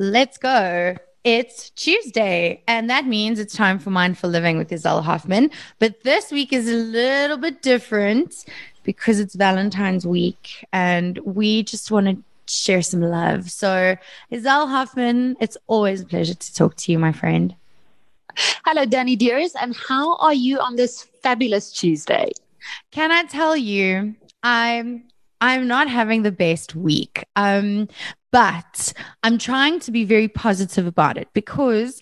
Let's go. It's Tuesday, and that means it's time for Mindful Living with Isabel Hoffman. But this week is a little bit different because it's Valentine's week, and we just want to share some love. So, Isabel Hoffman, it's always a pleasure to talk to you, my friend. Hello, Danny dears, and how are you on this fabulous Tuesday? Can I tell you, I'm I'm not having the best week. Um, but I'm trying to be very positive about it because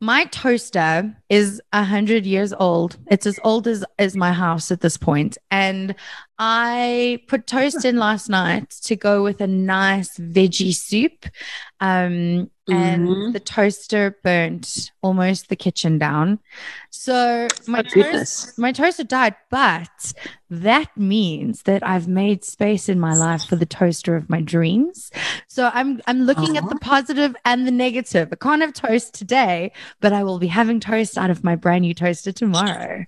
my toaster is a hundred years old. It's as old as, as my house at this point. And I put toast in last night to go with a nice veggie soup. Um, and mm-hmm. the toaster burnt almost the kitchen down. So my, oh, toast, my toaster died, but that means that I've made space in my life for the toaster of my dreams. So I'm I'm looking uh-huh. at the uh-huh. positive and the negative. I can't have toast today, but I will be having toast out of my brand new toaster tomorrow.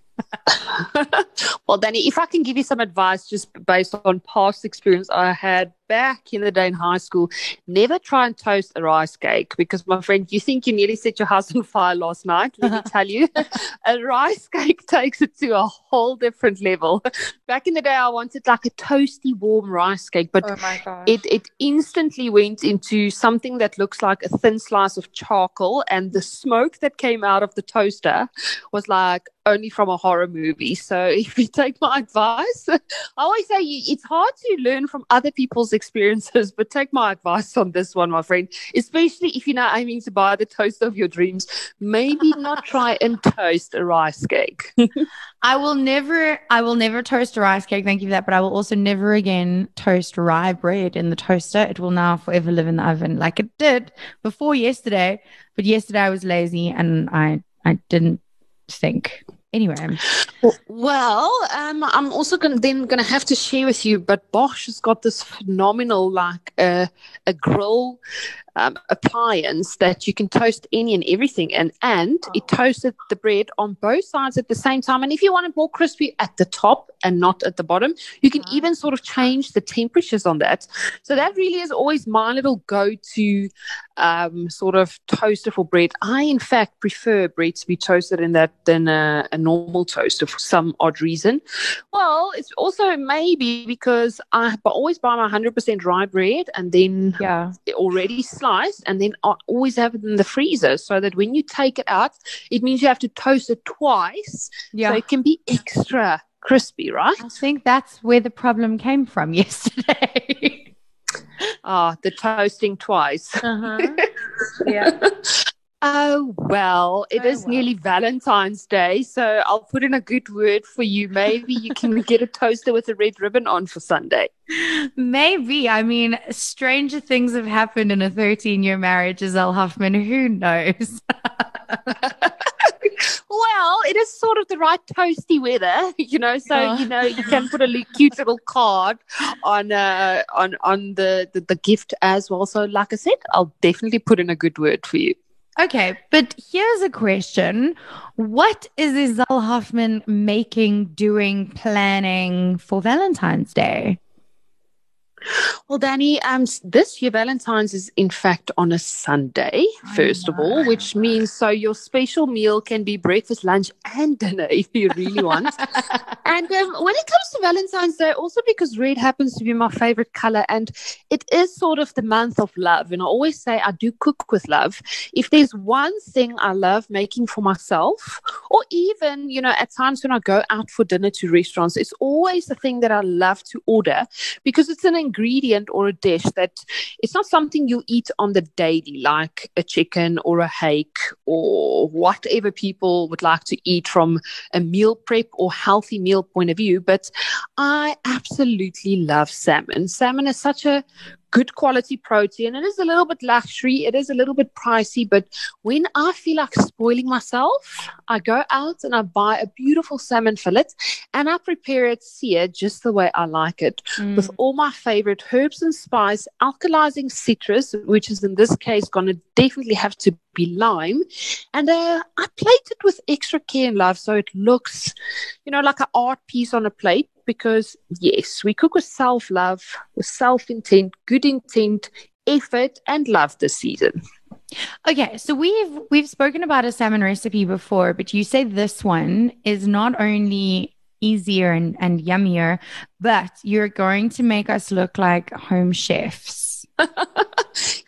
well, Danny, if I can give you some advice just based on past experience I had back in the day in high school, never try and toast a rice cake because, my friend, you think you nearly set your house on fire last night. Let me tell you, a rice cake takes it to a whole different level. Back in the day, I wanted like a toasty, warm rice cake, but oh it, it instantly went into something that looks like a thin slice of charcoal, and the smoke that came out of the toaster was like only from a horror movie. So if you take my advice, I always say it's hard to learn from other people's experiences, but take my advice on this one, my friend. Especially if you're not aiming to buy the toast of your dreams, maybe not try and toast a rice cake. I will never, I will never toast a rice cake. Thank you for that. But I will also never again toast rye bread in the toaster. It will now forever live in the oven like it did before yesterday. But yesterday I was lazy and I, I didn't think anyway. Well, um, I'm also gonna, then going to have to share with you, but Bosch has got this phenomenal, like uh, a grill um, appliance that you can toast any and everything in, and it toasted the bread on both sides at the same time. And if you want it more crispy at the top and not at the bottom, you can even sort of change the temperatures on that. So that really is always my little go-to um, sort of toaster for bread. I, in fact, prefer bread to be toasted in that than a, a normal toaster for some odd reason. Well, it's also maybe because I always buy my 100% rye bread and then yeah. already sliced and then I always have it in the freezer so that when you take it out, it means you have to toast it twice. Yeah. So it can be extra crispy, right? I think that's where the problem came from yesterday. Ah, the toasting twice. Uh-huh. yeah. Oh, well, it oh, is well. nearly Valentine's Day, so I'll put in a good word for you. Maybe you can get a toaster with a red ribbon on for Sunday. Maybe. I mean, stranger things have happened in a 13 year marriage, Isabel Hoffman. Who knows? well, it is sort of the right toasty weather, you know. So oh. you know you can put a cute little card on uh, on on the, the the gift as well. So, like I said, I'll definitely put in a good word for you. Okay, but here's a question. What is Isabel Hoffman making, doing, planning for Valentine's Day? Well, Danny, um, this year Valentine's is in fact on a Sunday, first of all, which means so your special meal can be breakfast, lunch, and dinner if you really want. and um, when it comes to Valentine's Day, also because red happens to be my favorite color, and it is sort of the month of love. And I always say I do cook with love. If there's one thing I love making for myself, or even you know at times when I go out for dinner to restaurants, it's always the thing that I love to order because it's an ingredient or a dish that it's not something you eat on the daily, like a chicken or a hake or whatever people would like to eat from a meal prep or healthy meal point of view. But I absolutely love salmon. Salmon is such a good quality protein. It is a little bit luxury, it is a little bit pricey, but when I feel like spoiling myself, I go out and I buy a beautiful salmon fillet and I prepare it seared just the way I like it mm. with all my favorite herbs and spice, alkalizing citrus, which is in this case going to definitely have to be lime. And uh, I plate it with extra care and love so it looks, you know, like an art piece on a plate because, yes, we cook with self love, with self intent, good intent, effort, and love this season. Okay, so we've we've spoken about a salmon recipe before, but you say this one is not only easier and, and yummier, but you're going to make us look like home chefs.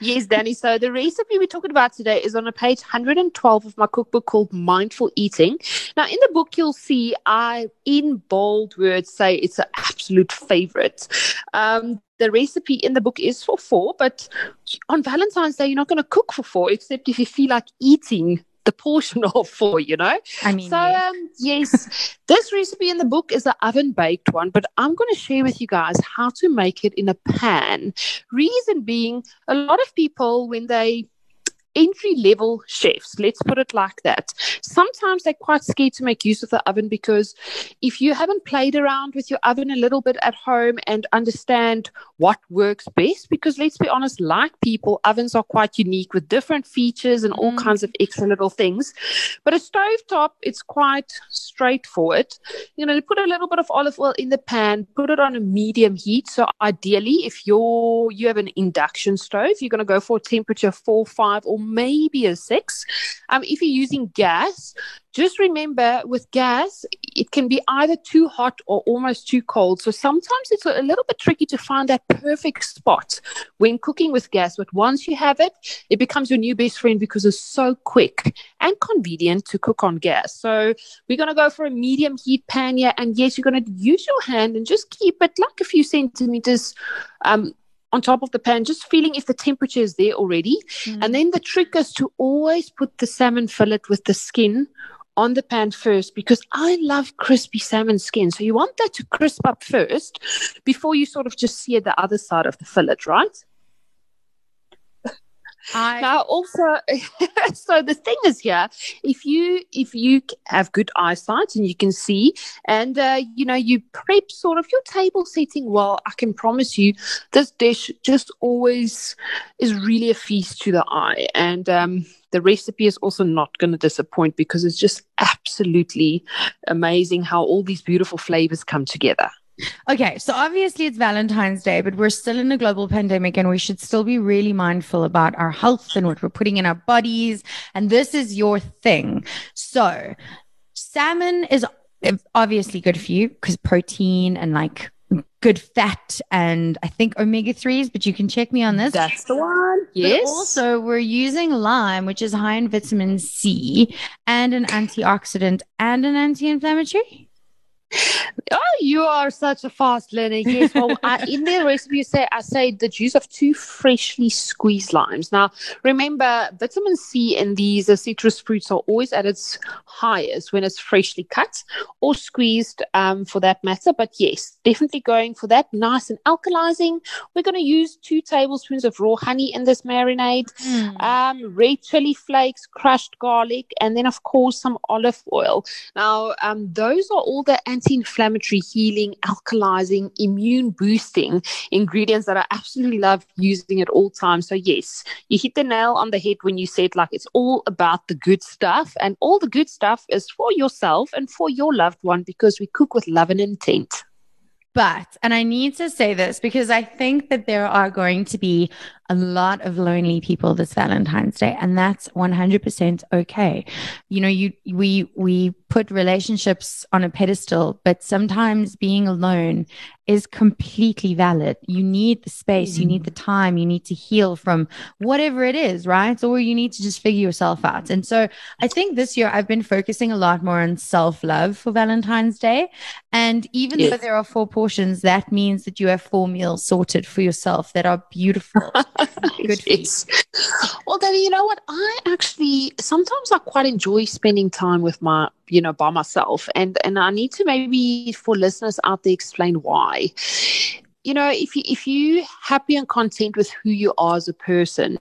yes, Danny. So the recipe we're talking about today is on a page 112 of my cookbook called Mindful Eating. Now, in the book, you'll see I, in bold words, say it's an absolute favorite. Um, the recipe in the book is for four, but on Valentine's Day, you're not going to cook for four, except if you feel like eating the portion of four, you know? I mean, so, yes. um, yes, this recipe in the book is an oven baked one, but I'm going to share with you guys how to make it in a pan. Reason being, a lot of people, when they entry level chefs, let's put it like that. Sometimes they're quite scared to make use of the oven because if you haven't played around with your oven a little bit at home and understand what works best, because let's be honest, like people, ovens are quite unique with different features and all Mm. kinds of extra little things. But a stovetop, it's quite straightforward. You know, put a little bit of olive oil in the pan, put it on a medium heat. So ideally, if you're you have an induction stove, you're going to go for a temperature four, five, or maybe a six. Um, if you're using gas, just remember with gas, it can be either too hot or almost too cold. So sometimes it's a little bit tricky to find that perfect spot when cooking with gas. But once you have it, it becomes your new best friend because it's so quick and convenient to cook on gas. So we're going to go for a medium heat pan here. And yes, you're going to use your hand and just keep it like a few centimeters um, on top of the pan, just feeling if the temperature is there already. Mm. And then the trick is to always put the salmon fillet with the skin on the pan first because I love crispy salmon skin. So you want that to crisp up first before you sort of just sear the other side of the fillet, right? I, Now also so the thing is here, if you if you have good eyesight and you can see and uh, you know you prep sort of your table setting well, I can promise you this dish just always is really a feast to the eye. And um the recipe is also not going to disappoint because it's just absolutely amazing how all these beautiful flavors come together. Okay, so obviously it's Valentine's Day, but we're still in a global pandemic and we should still be really mindful about our health and what we're putting in our bodies. And this is your thing. So, salmon is obviously good for you because protein and like good fat and I think omega 3s, but you can check me on this. That's the one. But Yes. also, we're using lime, which is high in vitamin C and an antioxidant and an anti inflammatory. Oh, you are such a fast learner. Yes. Well, I, in the recipe, you say I say the juice of two freshly squeezed limes. Now, remember, vitamin C in these uh, citrus fruits are always at its highest when it's freshly cut or squeezed, um, for that matter. But yes, definitely going for that nice and alkalizing. We're going to use two tablespoons of raw honey in this marinade um, red chili flakes, crushed garlic, and then, of course, some olive oil. Now, um, those are all the anti inflammatory, healing, alkalizing, immune boosting ingredients that I absolutely love using at all times. So, yes, you hit the nail on the head when you said, like, it's all about the good stuff, and all the good stuff is for yourself and for your loved one because we cook with love and intent. But, and I need to say this because I think that there are going to be a lot of lonely people this Valentine's Day, and that's 100% okay. You know, you, we, we put relationships on a pedestal, but sometimes being alone is completely valid. You need the space, you need the time, you need to heal from whatever it is, right? Or you need to just figure yourself out. And so I think this year I've been focusing a lot more on self love for Valentine's Day. And even though there are four portions, that means that you have four meals sorted for yourself that are beautiful. Good Well, Danny, you know what? I actually sometimes I quite enjoy spending time with my, you know, by myself, and and I need to maybe for listeners out there explain why. You know, if you if you happy and content with who you are as a person,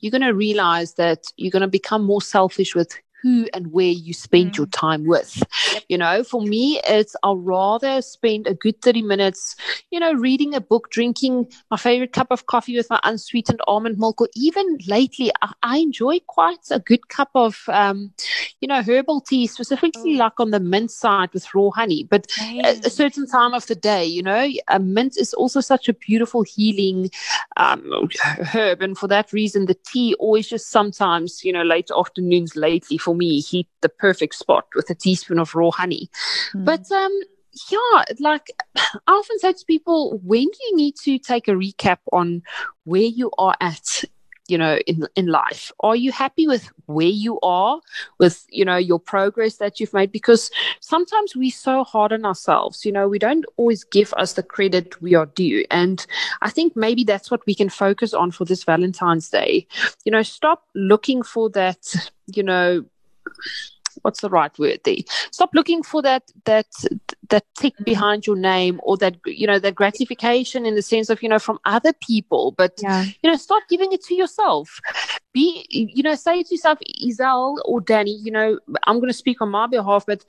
you're going to realize that you're going to become more selfish with who and where you spend mm. your time with. You know, for me, it's I'll rather spend a good 30 minutes, you know, reading a book, drinking my favorite cup of coffee with my unsweetened almond milk, or even lately, I, I enjoy quite a good cup of, um, you know, herbal tea, specifically oh. like on the mint side with raw honey. But a, a, certain time of the day, you know, a mint is also such a beautiful healing um, herb. And for that reason, the tea always just sometimes, you know, late afternoons lately for me heat the perfect spot with a teaspoon of raw honey. Mm. But um, yeah, like I often say to people, when do you need to take a recap on where you are at you know in in life are you happy with where you are with you know your progress that you've made because sometimes we're so hard on ourselves you know we don't always give us the credit we are due and i think maybe that's what we can focus on for this valentine's day you know stop looking for that you know what's the right word there stop looking for that that that tick mm-hmm. behind your name or that you know that gratification in the sense of you know from other people but yeah. you know start giving it to yourself be you know say to yourself Isel or Danny you know I'm going to speak on my behalf but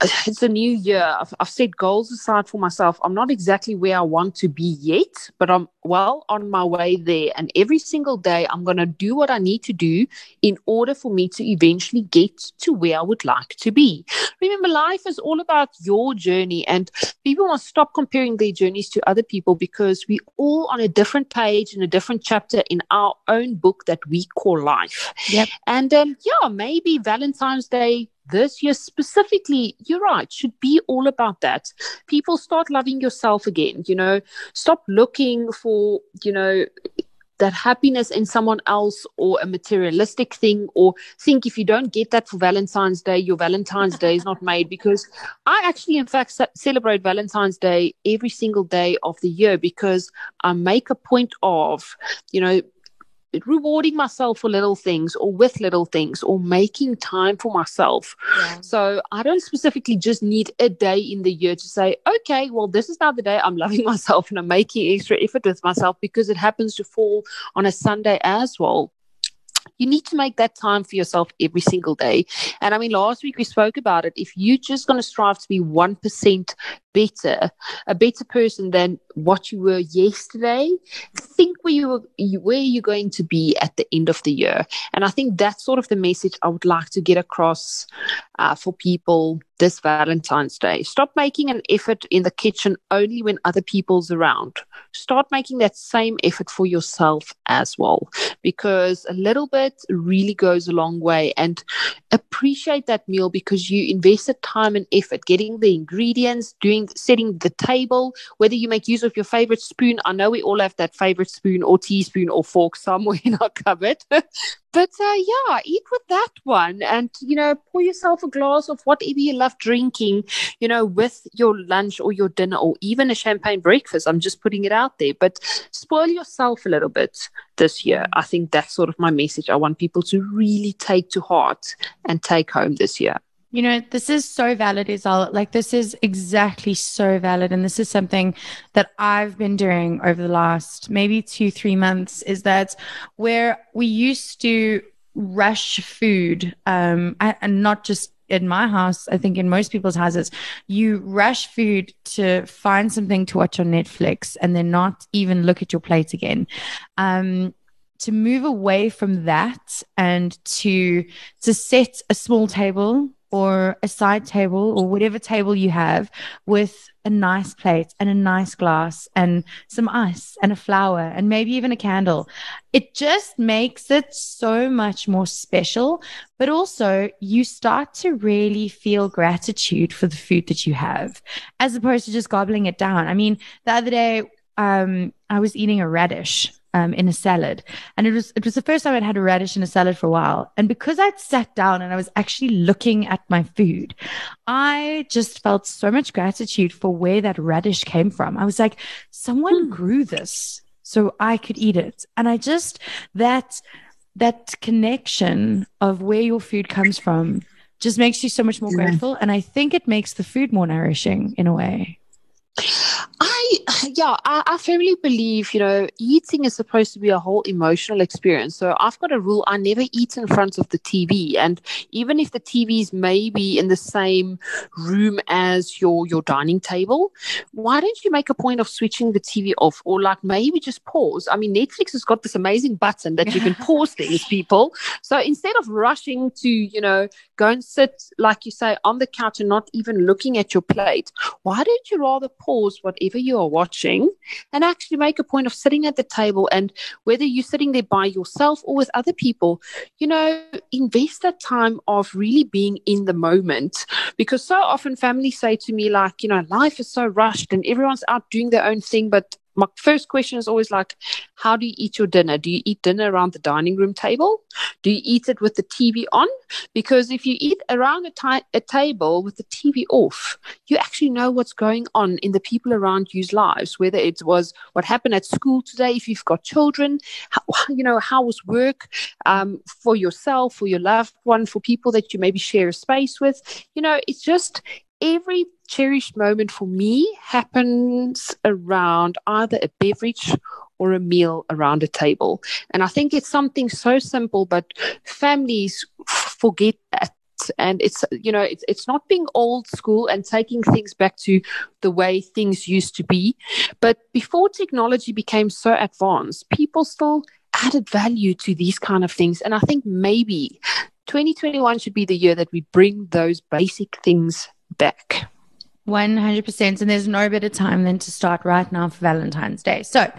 it's a new year. I've, I've, set goals aside for myself. I'm not exactly where I want to be yet, but I'm well on my way there. And every single day, I'm going to do what I need to do in order for me to eventually get to where I would like to be. Remember, life is all about your journey, and people must stop comparing their journeys to other people because we're all on a different page in a different chapter in our own book that we call life. Yep. And um, yeah, maybe Valentine's Day this year specifically, you're right, should be all about that. People start loving yourself again, you know, stop looking for, you know, that happiness in someone else or a materialistic thing or think if you don't get that for valentine's day your valentine's day is not made because i actually in fact celebrate valentine's day every single day of the year because i make a point of you know rewarding myself for little things or with little things or making time for myself. Yeah. So I don't specifically just need a day in the year to say, okay, well, this is now the day I'm loving myself and I'm making extra effort with myself because it happens to fall on a Sunday as well you need to make that time for yourself every single day. And I mean, last week we spoke about it. If you're just going to strive to be 1% better, a better person than what you were yesterday, think where you were, where you're going to be at the end of the year. And I think that's sort of the message I would like to get across uh, for people this Valentine's Day. Stop making an effort in the kitchen only when other people's around. Start making that same effort for yourself as well, because a little bit really goes a long way. And appreciate that meal because you invested time and effort getting the ingredients, doing setting the table, whether you make use of your favorite spoon. I know we all have that favorite spoon or teaspoon or fork somewhere in our cupboard. but uh, yeah, eat with that one and, you know, pour yourself a glass of whatever you love drinking, you know, with your lunch or your dinner or even a champagne breakfast. I'm just putting it out there, but spoil yourself a little bit this year. I think that's sort of my message. I want people to really take to heart and take home this year. You know, this is so valid, Isel. Like, this is exactly so valid. And this is something that I've been doing over the last maybe two, three months is that where we used to rush food, um, and not just in my house, I think in most people's houses, you rush food to find something to watch on Netflix and then not even look at your plate again. Um, to move away from that and to to set a small table or a side table or whatever table you have with a nice plate and a nice glass and some ice and a flower and maybe even a candle. It just makes it so much more special. But also, you start to really feel gratitude for the food that you have as opposed to just gobbling it down. I mean, the other day, um, I was eating a radish um, in a salad. And it was it was the first time I'd had a radish in a salad for a while. And because I'd sat down and I was actually looking at my food, I just felt so much gratitude for where that radish came from. I was like, someone hmm. grew this so I could eat it. And I just that that connection of where your food comes from just makes you so much more yeah. grateful. And I think it makes the food more nourishing in a way. I yeah, I, I, firmly believe you know eating is supposed to be a whole emotional experience. So I've got a rule: I never eat in front of the TV, and even if the TV is maybe in the same room as your your dining table, why don't you make a point of switching the TV off, or like maybe just pause? I mean, Netflix has got this amazing button that you can pause things, people. So instead of rushing to you know go and sit like you say on the couch and not even looking at your plate, why don't you rather pause whatever you are watching and actually make a point of sitting at the table and whether you're sitting there by yourself or with other people, you know, invest that time of really being in the moment. Because so often families say to me, like, you know, life is so rushed and everyone's out doing their own thing, but my first question is always like, how do you eat your dinner? Do you eat dinner around the dining room table? Do you eat it with the TV on? Because if you eat around a table with the TV off, you actually know what's going on in the people around you's lives, whether it was what happened at school today, if you've got children, how, you know, how was work um, for yourself, for your loved one, for people that you maybe share a space with. You know, it's just every cherished moment for me happens around either a beverage or a meal around a table. And I think it's something so simple, but families forget that. And it's you know it's it's not being old school and taking things back to the way things used to be, but before technology became so advanced, people still added value to these kind of things. And I think maybe 2021 should be the year that we bring those basic things back. 100%. And there's no better time than to start right now for Valentine's Day. So,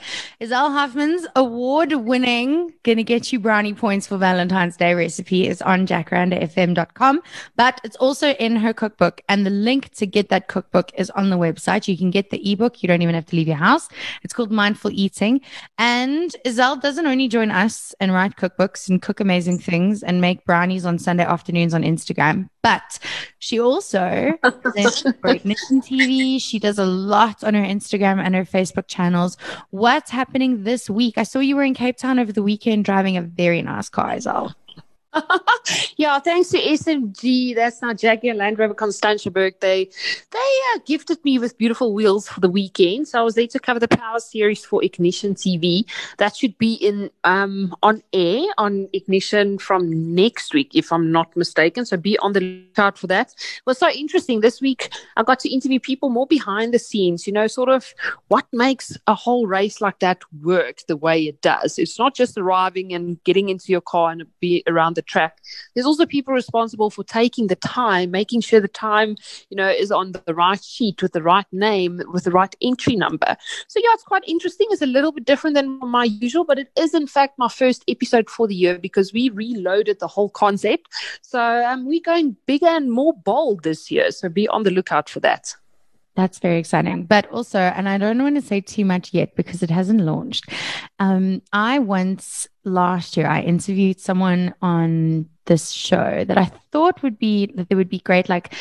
Iselle Hoffman's award winning, gonna get you brownie points for Valentine's Day recipe is on jacarandafm.com, but it's also in her cookbook. And the link to get that cookbook is on the website. You can get the ebook. You don't even have to leave your house. It's called Mindful Eating. And Iselle doesn't only join us and write cookbooks and cook amazing things and make brownies on Sunday afternoons on Instagram, but she also TV. She does a lot on her Instagram and her Facebook channels. What's happening this week? I saw you were in Cape Town over the weekend driving a very nice car, Iselle. yeah, thanks to SMG. That's now and Land Rover Constantiaberg. They they uh, gifted me with beautiful wheels for the weekend. So I was there to cover the Power Series for Ignition TV. That should be in um on air on Ignition from next week, if I'm not mistaken. So be on the lookout for that. It was so interesting this week. I got to interview people more behind the scenes. You know, sort of what makes a whole race like that work the way it does. It's not just arriving and getting into your car and be around the track. There's also people responsible for taking the time, making sure the time, you know, is on the right sheet with the right name, with the right entry number. So yeah, it's quite interesting. It's a little bit different than my usual, but it is in fact my first episode for the year because we reloaded the whole concept. So um, we're going bigger and more bold this year. So be on the lookout for that. That's very exciting. But also, and I don't want to say too much yet because it hasn't launched. Um, I once last year I interviewed someone on this show that I thought would be that there would be great like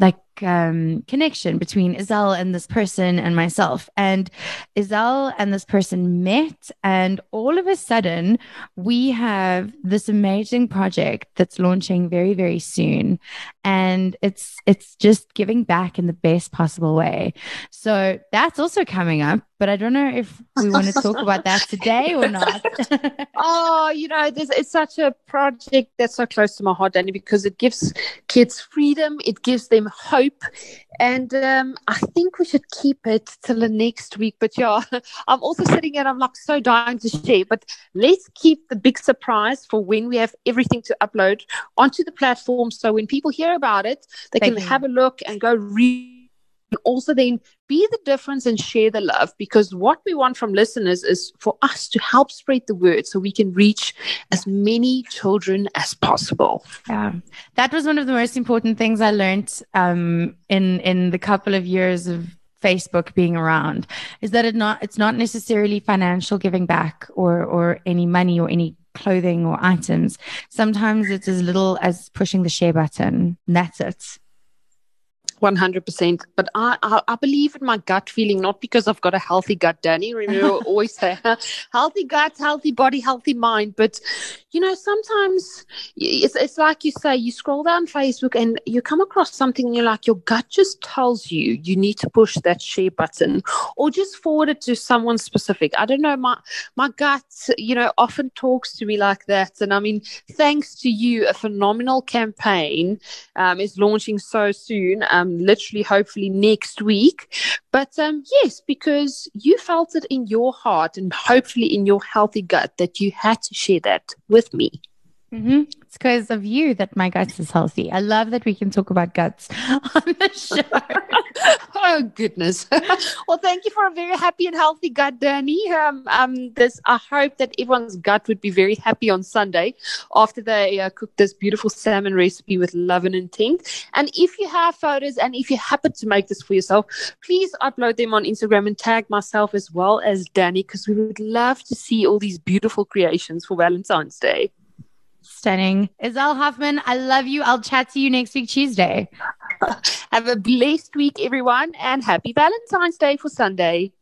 like um, connection between Iselle and this person and myself. And Iselle and this person met, and all of a sudden, we have this amazing project that's launching very, very soon, and it's it's just giving back in the best possible way. So that's also coming up. But I don't know if we want to talk about that today or not. oh, you know, this, it's such a project that's so close to my heart, Danny, because it gives kids freedom, it gives them hope. And um, I think we should keep it till the next week. But yeah, I'm also sitting here, I'm like so dying to share. But let's keep the big surprise for when we have everything to upload onto the platform. So when people hear about it, they Thank can you. have a look and go read also then be the difference and share the love because what we want from listeners is for us to help spread the word so we can reach as many children as possible. Yeah, that was one of the most important things I learned um, in in the couple of years of Facebook being around is that it not it's not necessarily financial giving back or or any money or any clothing or items. Sometimes it's as little as pushing the share button. That's it. 100%. But I, I, I, believe in my gut feeling, not because I've got a healthy gut, Danny. Remember, I always say healthy gut, healthy body, healthy mind. But, you know, sometimes it's, it's like you say, you scroll down Facebook and you come across something and you're like, your gut just tells you you need to push that share button or just forward it to someone specific. I don't know. My, my gut, you know, often talks to me like that. And I mean, thanks to you, a phenomenal campaign um, is launching so soon. Um, literally, hopefully next week. But um, yes, because you felt it in your heart and hopefully in your healthy gut that you had to share that with me. Mm-hmm. It's because of you that my guts is healthy. I love that we can talk about guts on the show. oh goodness! well, thank you for a very happy and healthy gut, Danny. Um, um, this I hope that everyone's gut would be very happy on Sunday after they uh, cook this beautiful salmon recipe with love and intent. And if you have photos and if you happen to make this for yourself, please upload them on Instagram and tag myself as well as Danny because we would love to see all these beautiful creations for Valentine's Day. Stunning. Iselle Hoffman, I love you. I'll chat to you next week, Tuesday. Have a blessed week, everyone, and happy Valentine's Day for Sunday.